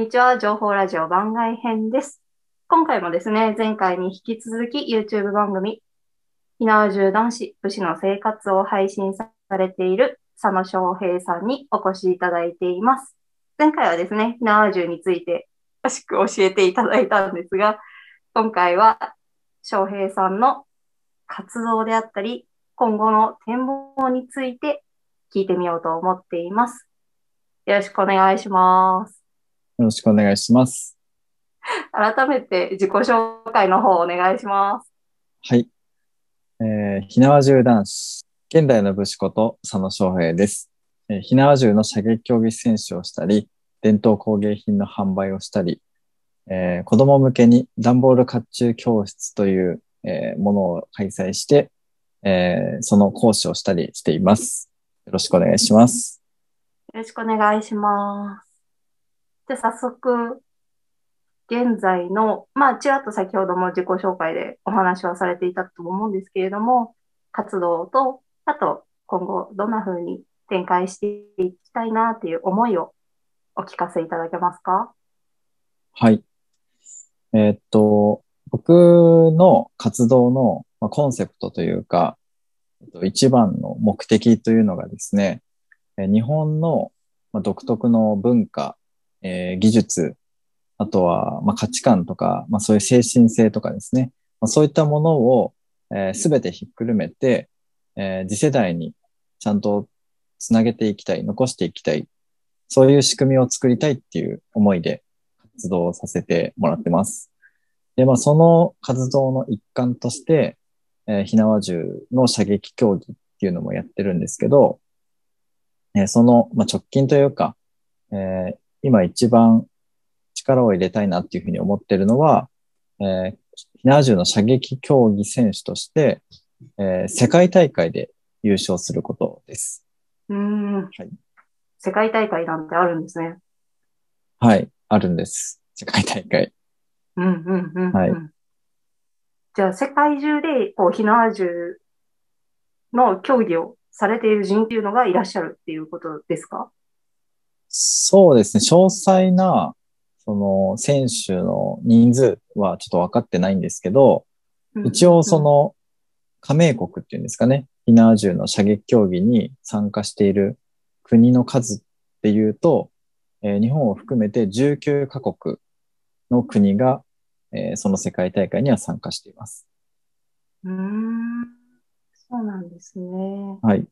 にちは。情報ラジオ番外編です。今回もですね、前回に引き続き YouTube 番組、火縄銃男子武士の生活を配信されている佐野翔平さんにお越しいただいています。前回はですね、火縄銃について詳しく教えていただいたんですが、今回は翔平さんの活動であったり、今後の展望について聞いてみようと思っています。よろしくお願いします。よろしくお願いします。改めて自己紹介の方お願いします。はい。えー、火縄銃男子、現代の武士こと佐野翔平です。えー、火縄銃の射撃競技選手をしたり、伝統工芸品の販売をしたり、えー、子供向けに段ボール甲冑教室という、えー、ものを開催して、えー、その講師をしたりしています。よろしくお願いします。よろしくお願いします。じゃあ早速、現在の、まあ、ちらっと先ほども自己紹介でお話はされていたと思うんですけれども、活動と、あと今後どんな風に展開していきたいなっていう思いをお聞かせいただけますか？はい。えー、っと、僕の活動のコンセプトというか、一番の目的というのがですね、日本の独特の文化、えー、技術、あとはまあ価値観とか、まあ、そういう精神性とかですね、まあ、そういったものをすべ、えー、てひっくるめて、えー、次世代にちゃんとつなげていきたい、残していきたい、そういう仕組みを作りたいっていう思いで活動させてもらってます。で、まあ、その活動の一環として、えー、火縄銃の射撃競技っていうのもやってるんですけど、えー、その、まあ、直近というか、えー、今一番力を入れたいなっていうふうに思ってるのは、えー、火縄銃の射撃競技選手として、えー、世界大会で優勝することです。うん、はい。世界大会なんてあるんですね。はい、あるんです。世界大会。うんうんうん、うん、はい。じゃあ、世界中で、こう、火縄銃の競技をされている人っていうのがいらっしゃるっていうことですか？そうですね。詳細な、その、選手の人数はちょっと分かってないんですけど、一応その、加盟国っていうんですかね。火縄銃の射撃競技に参加している国の数っていうと、えー、日本を含めて19カ国の国が、えー、その世界大会には参加しています。うん、そうなんですね。はい。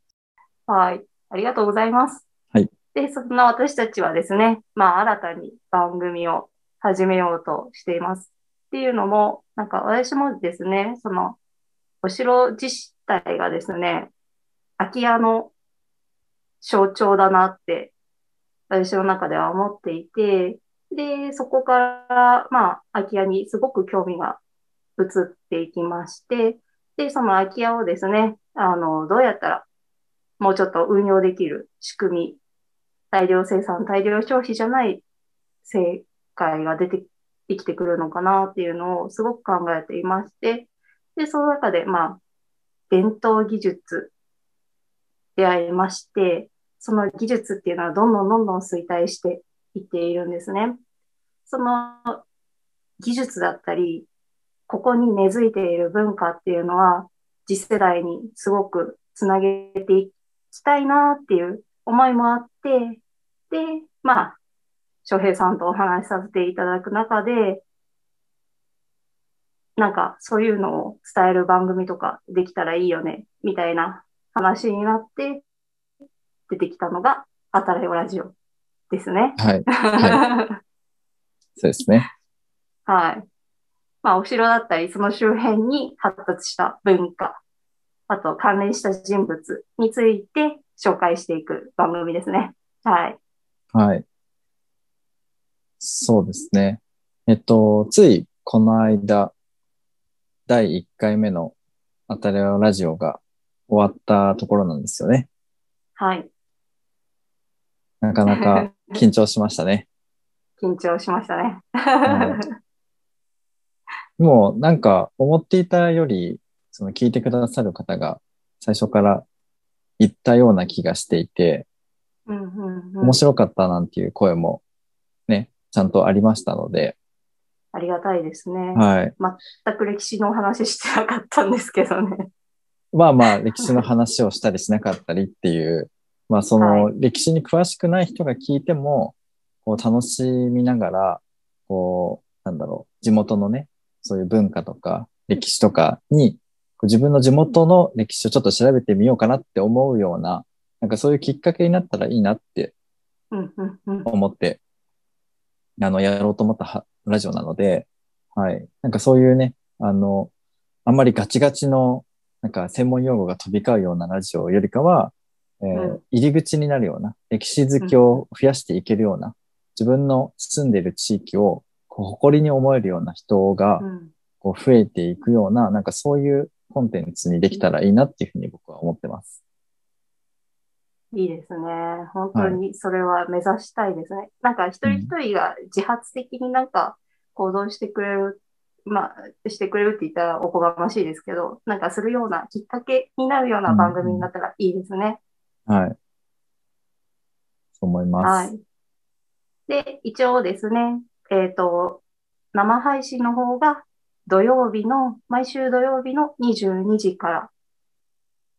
はい。ありがとうございます。で、そんな私たちはですね、まあ、新たに番組を始めようとしています。っていうのも、なんか私もですね、その、お城自体がですね、空き家の象徴だなって、私の中では思っていて、で、そこから、まあ、空き家にすごく興味が移っていきまして、で、その空き家をですね、あの、どうやったらもうちょっと運用できる仕組み、大量生産、大量消費じゃない世界が出て生きてくるのかなっていうのをすごく考えていまして、で、その中で、まあ、伝統技術出会いまして、その技術っていうのはどんどんどんどん衰退していっているんですね。その技術だったり、ここに根付いている文化っていうのは、次世代にすごくつなげていきたいなっていう思いもあって、で、まあ、翔平さんとお話しさせていただく中で、なんかそういうのを伝える番組とかできたらいいよね、みたいな話になって、出てきたのが、あたらよラジオですね。はい。はい、そうですね。はい。まあ、お城だったり、その周辺に発達した文化、あと関連した人物について紹介していく番組ですね。はい。はい。そうですね。えっと、ついこの間、第1回目のあたりラジオが終わったところなんですよね。はい。なかなか緊張しましたね。緊張しましたね。はい、もうなんか思っていたより、その聞いてくださる方が最初から言ったような気がしていて、うんうんうん、面白かったなんていう声もね、ちゃんとありましたので、ありがたいですね。はい。全く歴史のお話してなかったんですけどね。まあまあ、歴史の話をしたりしなかったりっていう、まあその歴史に詳しくない人が聞いても、こう楽しみながら、こう、なんだろう、地元のね、そういう文化とか歴史とかに、自分の地元の歴史をちょっと調べてみようかなって思うような、なんかそういうきっかけになったらいいなって。思って、あの、やろうと思ったはラジオなので、はい。なんかそういうね、あの、あんまりガチガチの、なんか専門用語が飛び交うようなラジオよりかは、えーうん入り口になるような、歴史好きを増やしていけるような、自分の住んでいる地域をこう誇りに思えるような人がうんこう増えていくような、なんかそういうコンテンツにできたらいいなっていうふうに僕は思ってます。いいですね。本当にそれは目指したいですね。なんか一人一人が自発的になんか行動してくれる、まあ、してくれるって言ったらおこがましいですけど、なんかするようなきっかけになるような番組になったらいいですね。はい。そう思います。はい。で、一応ですね、えっと、生配信の方が土曜日の、毎週土曜日の22時から、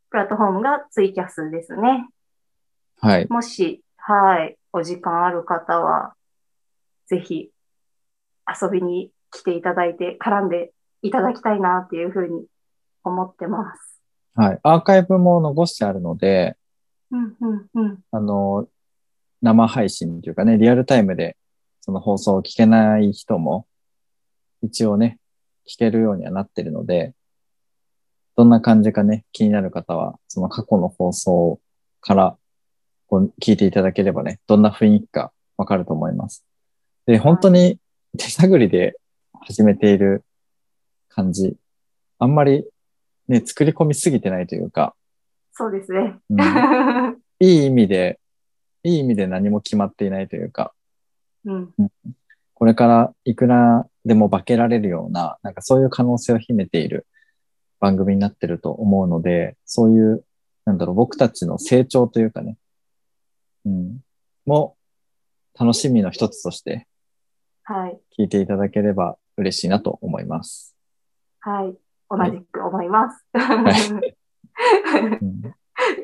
プラットフォームがツイキャスですね。はい。もし、はい、お時間ある方は、ぜひ遊びに来ていただいて、絡んでいただきたいなっていうふうに思ってます。はい。アーカイブも残してあるので、うん、うん、うん。あの、生配信というかね、リアルタイムでその放送を聞けない人も、一応ね、聞けるようにはなってるので、どんな感じかね、気になる方は、その過去の放送からこう聞いていただければね、どんな雰囲気かわかると思います。で、本当に手探りで始めている感じ、あんまりね、作り込みすぎてないというか、そうですね。うん。いい意味で、いい意味で何も決まっていないというか、うん、これからいくらでも化けられるような、なんかそういう可能性を秘めている番組になってると思うので、そういう、なんだろう、僕たちの成長というかね、うん、も楽しみの一つとしてはい、聞いていただければ嬉しいなと思います。はい。同じく思います。うん、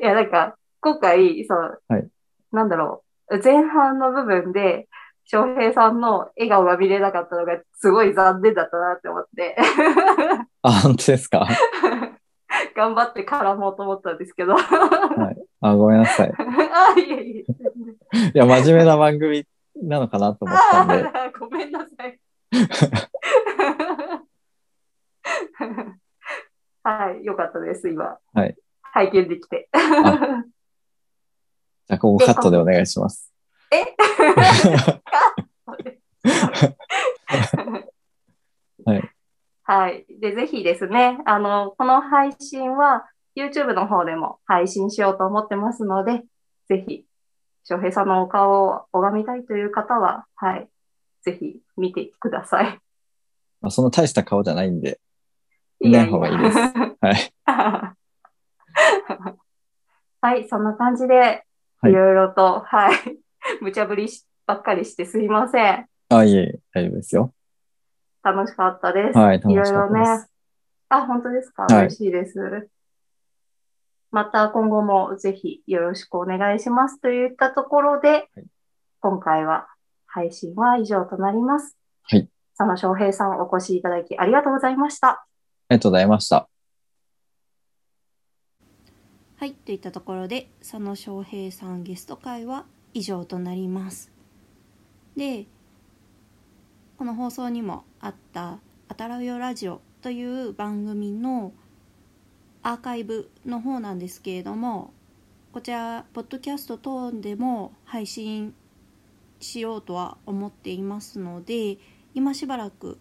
いや、なんか、今回、そう、はい。なんだろう、前半の部分で、翔平さんの笑顔が見れなかったのがすごい残念だったなって思って、あ、本当ですか？頑張って絡もうと思ったんですけど。あ、ごめんなさい。あ、いえいえ。いや、真面目な番組なのかなと思ったんで、ごめんなさい。はい、よかったです、今。はい。拝見できて。じゃあ、ここカットでお願いします。えはい。はい。で、ぜひですね、あの、この配信は YouTube の方でも配信しようと思ってますので、ぜひ、翔平さんのお顔を拝みたいという方は、はい。ぜひ見てください。まあ、その大した顔じゃないんで、見ない方がいいです。はい。はい、そんな感じで、はいいろいろと、はい、無茶ぶりしばっかりしてすいません。あ、いえいえ、大丈夫ですよ。楽しかったです。はい、楽しかったいろいろねです。。あ、本当ですか？はい嬉しいです。また今後もぜひよろしくお願いしますといったところで、はい今回は配信は以上となります。はい。佐野翔平さんお越しいただきありがとうございました。ありがとうございました。はい、といったところで佐野翔平さんゲスト会は以上となります。で、この放送にもあった「あたらうよラジオ」という番組のアーカイブの方なんですけれどもこちらポッドキャスト等でも配信しようとは思っていますので今しばらく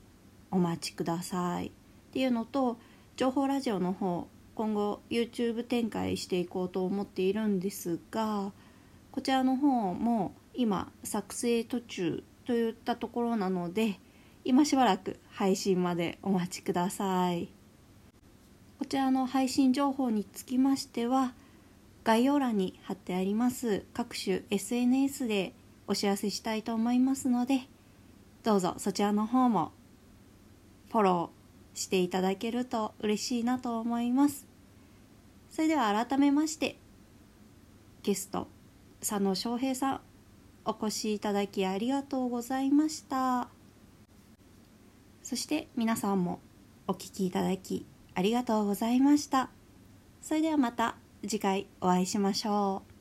お待ちください。っていうのと情報ラジオの方今後 YouTube 展開していこうと思っているんですがこちらの方も今作成途中といったところなので今しばらく配信までお待ちください。こちらの配信情報につきましては概要欄に貼ってあります各種 SNS でお知らせしたいと思いますのでどうぞそちらの方もフォローしていただけると嬉しいなと思います。それでは改めましてゲスト佐野翔平さんお越しいただきありがとうございました。そして皆さんもお聞きいただきありがとうございました。それではまた次回お会いしましょう。